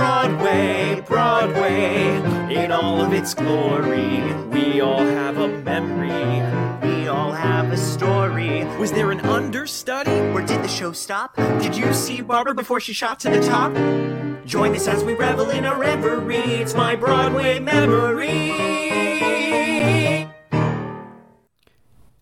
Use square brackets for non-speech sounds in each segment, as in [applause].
Broadway, Broadway, in all of its glory. We all have a memory. We all have a story. Was there an understudy? Or did the show stop? Did you see Barbara before she shot to the top? Join us as we revel in our reverie. It's my Broadway memory.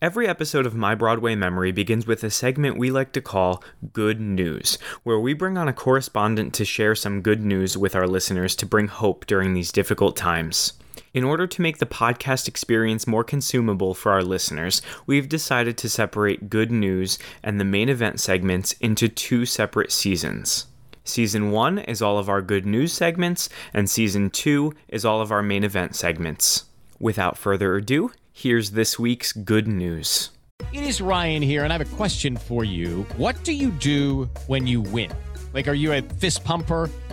Every episode of My Broadway Memory begins with a segment we like to call Good News, where we bring on a correspondent to share some good news with our listeners to bring hope during these difficult times. In order to make the podcast experience more consumable for our listeners, we've decided to separate Good News and the main event segments into two separate seasons. Season 1 is all of our Good News segments, and Season 2 is all of our main event segments. Without further ado, here's this week's good news. It is Ryan here, and I have a question for you. What do you do when you win? Like, are you a fist pumper?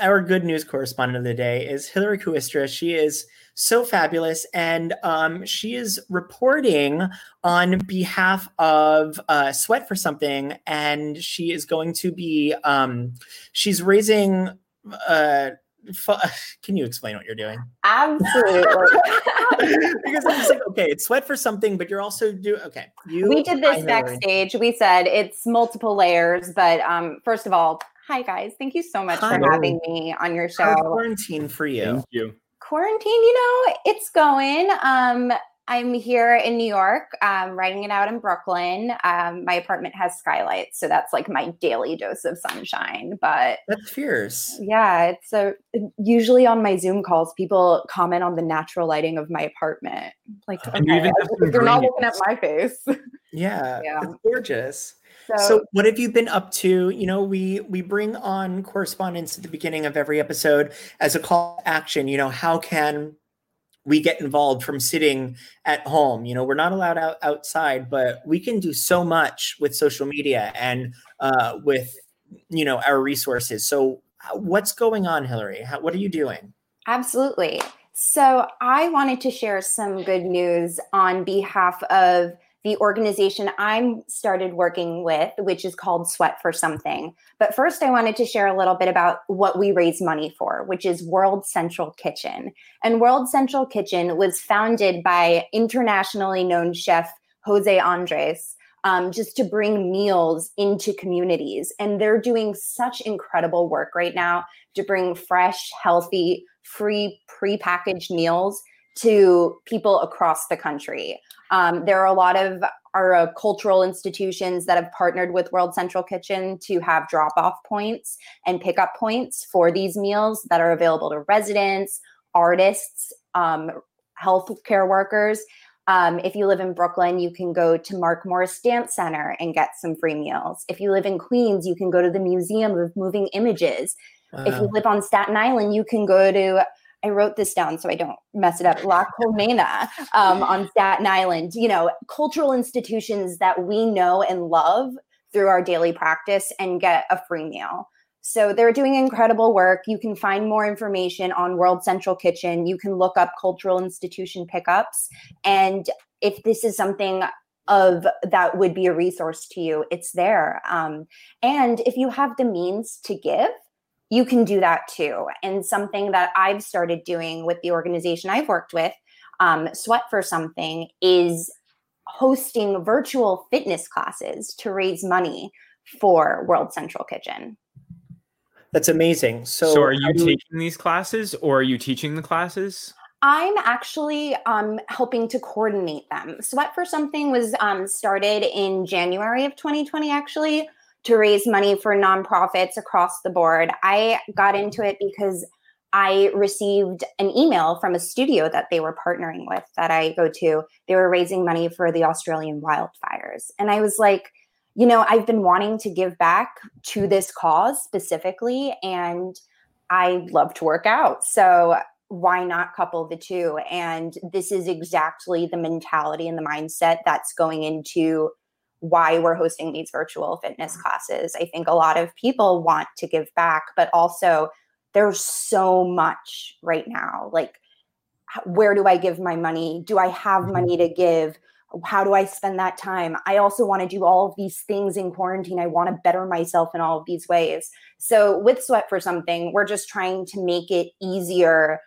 Our good news correspondent of the day is Hillary Kuistra. She is so fabulous, and um, she is reporting on behalf of uh, Sweat for Something, and she is going to be um, she's raising. Uh, [laughs] can you explain what you're doing? Absolutely. [laughs] because I'm just like, okay, it's Sweat for Something, but you're also do okay. You, we did this backstage. We said it's multiple layers, but um, first of all, hi guys. Thank you so much Hi. for having me on your How's show. quarantine for you. you. Quarantine, you know, it's going. Um, I'm here in New York, um, writing it out in Brooklyn. Um, my apartment has skylights, so that's like my daily dose of sunshine. But That's fierce. yeah, it's a usually on my Zoom calls, people comment on the natural lighting of my apartment. Like, And you okay, even have some you're not looking at my face. [laughs] Yeah, Yeah. it's gorgeous. So, So, what have you been up to? You know, we we bring on correspondence at the beginning of every episode as a call to action. You know, how can we get involved from sitting at home? You know, we're not allowed out outside, but we can do so much with social media and uh, with you know our resources. So, uh, what's going on, Hillary? How, what are you doing? Absolutely. So, I wanted to share some good news on behalf of the organization I'm started working with, which is called Sweat for Something. But first, I wanted to share a little bit about what we raise money for, which is World Central Kitchen. And World Central Kitchen was founded by internationally known chef Jose Andres. Um, just to bring meals into communities. And they're doing such incredible work right now to bring fresh, healthy, free prepackaged meals to people across the country. Um, there are a lot of are uh, cultural institutions that have partnered with World Central Kitchen to have drop off points and pickup points for these meals that are available to residents, artists, um, healthcare workers. Um, if you live in Brooklyn, you can go to Mark Morris Dance Center and get some free meals. If you live in Queens, you can go to the Museum of Moving Images. Wow. If you live on Staten Island, you can go to I wrote this down so I don't mess it up. La Colmena um, on Staten Island. You know, cultural institutions that we know and love through our daily practice and get a free meal. So they're doing incredible work. You can find more information on World Central Kitchen. You can look up cultural institution pickups. And if this is something of that would be a resource to you, it's there. Um, and if you have the means to give, you can do that too. And something that I've started doing with the organization I've worked with, um, Sweat for Something, is hosting virtual fitness classes to raise money for World Central Kitchen. That's amazing. So, so are you taking these classes or are you teaching the classes? I'm actually um, helping to coordinate them. Sweat for Something was um, started in January of 2020, actually, to raise money for nonprofits across the board. I got into it because I received an email from a studio that they were partnering with that I go to. They were raising money for the Australian wildfires. And I was like, you know, I've been wanting to give back to this cause specifically, and I love to work out. So why not couple the two? And this is exactly the mentality and the mindset that's going into why we're hosting these virtual fitness classes. I think a lot of people want to give back, but also there's so much right now. Like, where do I give my money? Do I have mm-hmm. money to give? how do I spend that time? I also want to do all of these things in quarantine. I want to better myself in all of these ways. So, with Sweat for Something, we're just trying to make it easier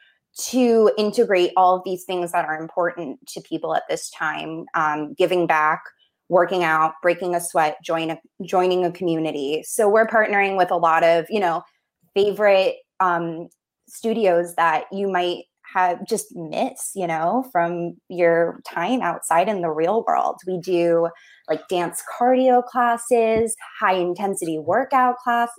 to integrate all of these things that are important to people at this time um, giving back, working out, breaking a sweat, join a, joining a community. So, we're partnering with a lot of, you know, favorite um, studios that you might have just miss, you know, from your time outside in the real world. We do like dance cardio classes, high intensity workout class.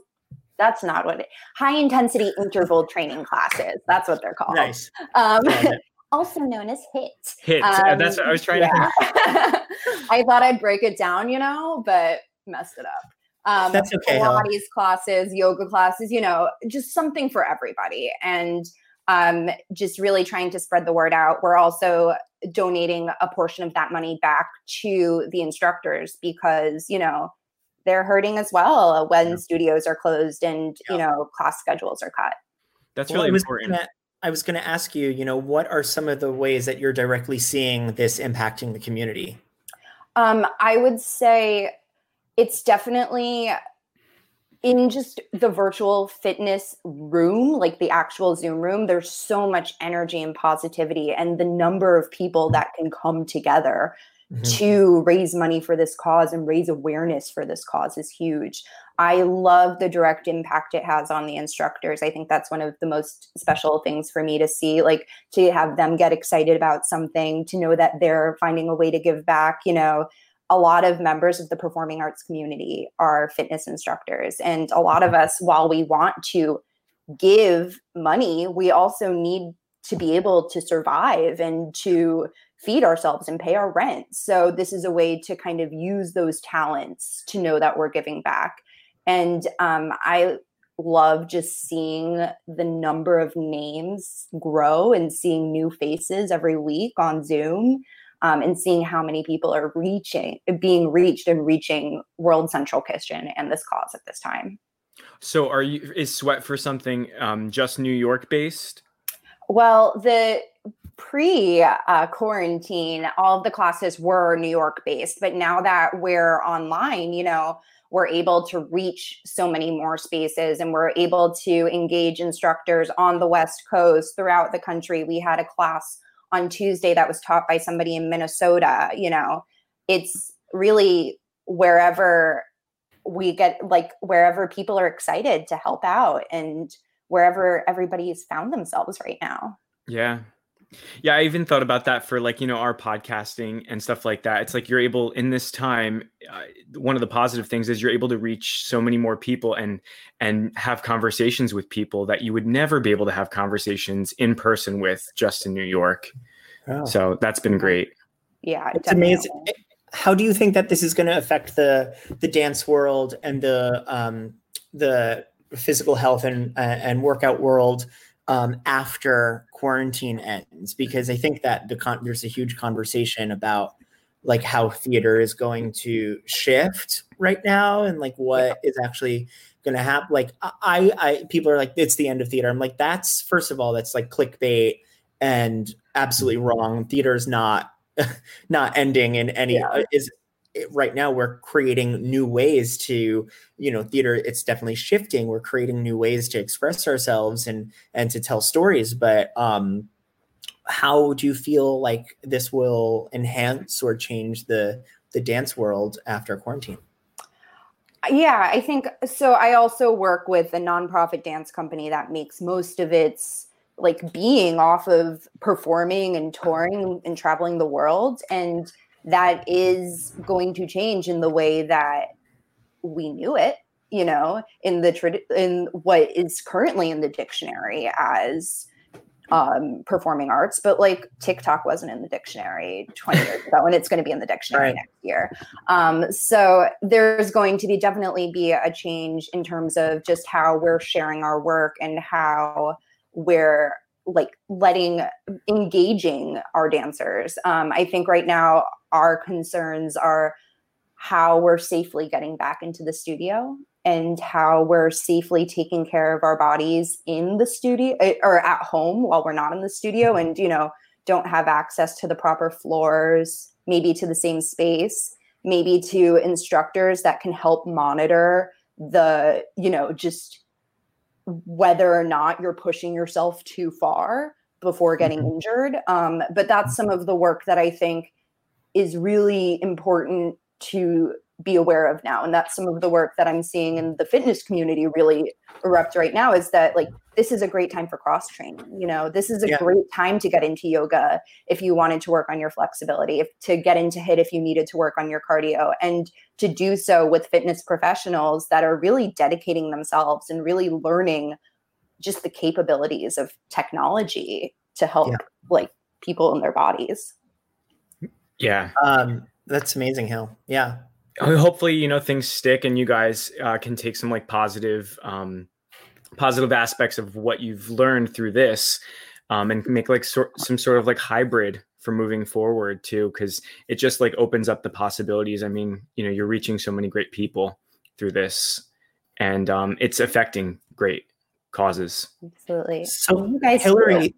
That's not what it high intensity interval training classes. That's what they're called. Nice. Um, also known as HIIT. HIIT. Um, That's what I was trying yeah. to [laughs] I thought I'd break it down, you know, but messed it up. Um, That's okay. Pilates huh? classes, yoga classes, you know, just something for everybody. And um, just really trying to spread the word out. We're also donating a portion of that money back to the instructors because, you know, they're hurting as well when yeah. studios are closed and, yeah. you know, class schedules are cut. That's well, really important. Gonna, I was going to ask you, you know, what are some of the ways that you're directly seeing this impacting the community? Um, I would say it's definitely in just the virtual fitness room, like the actual Zoom room, there's so much energy and positivity, and the number of people that can come together mm-hmm. to raise money for this cause and raise awareness for this cause is huge. I love the direct impact it has on the instructors. I think that's one of the most special things for me to see, like to have them get excited about something, to know that they're finding a way to give back, you know a lot of members of the performing arts community are fitness instructors. And a lot of us, while we want to give money, we also need to be able to survive and to feed ourselves and pay our rent. So, this is a way to kind of use those talents to know that we're giving back. And um, I love just seeing the number of names grow and seeing new faces every week on Zoom um, and seeing how many people are reaching, being reached and reaching World Central Kitchen and this cause at this time. So, are you is Sweat for Something um, just New York based? Well, the pre uh, quarantine, all of the classes were New York based, but now that we're online, you know, we're able to reach so many more spaces and we're able to engage instructors on the West Coast throughout the country. We had a class on Tuesday that was taught by somebody in Minnesota. You know, it's really wherever we get like wherever people are excited to help out and wherever everybody's found themselves right now. Yeah. Yeah, I even thought about that for like, you know, our podcasting and stuff like that. It's like you're able in this time, uh, one of the positive things is you're able to reach so many more people and and have conversations with people that you would never be able to have conversations in person with just in New York. Oh. So that's been great. Yeah, It's definitely. amazing. How do you think that this is going to affect the the dance world and the um, the physical health and uh, and workout world um, after quarantine ends? Because I think that the con- there's a huge conversation about like how theater is going to shift right now and like what is actually going to happen. Like I, I people are like it's the end of theater. I'm like that's first of all that's like clickbait and absolutely wrong. Theater is not [laughs] not ending in any Yeah. is right now we're creating new ways to you know theater it's definitely shifting we're creating new ways to express ourselves and and to tell stories but um how do you feel like this will enhance or change the the dance world after quarantine Yeah, I think so. I also work with a nonprofit dance company that makes most of its like being off of performing and touring and traveling the world. And that is going to change in the way that we knew it, you know, in the trad- in what is currently in the dictionary as um performing arts but like tiktok wasn't in the dictionary 20 years ago and it's going to be in the dictionary Right. next year um, so there's going to be definitely be a change in terms of just how we're sharing our work and how we're like letting engaging our dancers. Um, I think right now our concerns are how we're safely getting back into the studio and how we're safely taking care of our bodies in the studio eh, or at home while we're not in the studio and you know don't have access to the proper floors maybe to the same space maybe to instructors that can help monitor the you know just whether or not you're pushing yourself too far before getting injured um, but that's some of the work that i think is really important to be aware of now and that's some of the work that i'm seeing in the fitness community really erupt right now is that like this is a great time for cross training you know this is a Yeah. great time to get into yoga if you wanted to work on your flexibility if to get into HIIT if you needed to work on your cardio and to do so with fitness professionals that are really dedicating themselves and really learning just the capabilities of technology to help Yeah. like people in their bodies Yeah. um that's amazing hill yeah hopefully you know things stick and you guys uh, can take some like positive um positive aspects of what you've learned through this um and make like sort some sort of like hybrid for moving forward too because it just like opens up the possibilities i mean you know you're reaching so many great people through this and um it's affecting great causes absolutely So, you guys Hillary,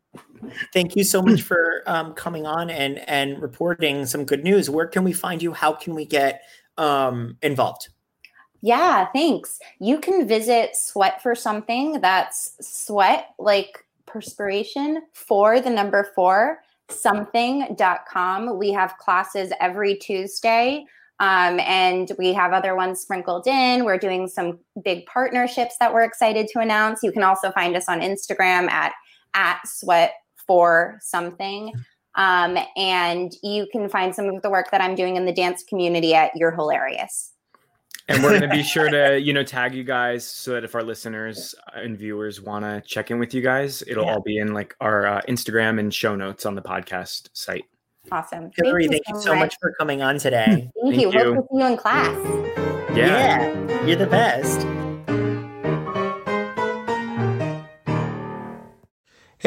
thank you so much for um, coming on and and reporting some good news. Where can we find you? How can we get um, involved? Yeah, thanks. You can visit Sweat for Something. That's sweat, like perspiration, for the number four, something.com. We have classes every Tuesday. Um, and we have other ones sprinkled in. We're doing some big partnerships that we're excited to announce. You can also find us on Instagram at at sweat for something. Um, and you can find some of the work that I'm doing in the dance community at You're Hilarious. and we're going to be sure to [laughs] you know tag you guys so that if our listeners and viewers want to check in with you guys it'll Yeah. all be in like our uh, instagram and show notes on the podcast site Awesome. Hillary, thank you so much for coming on today. [laughs] Thank you. Thank Hope to see you in class. yeah. yeah you're the best.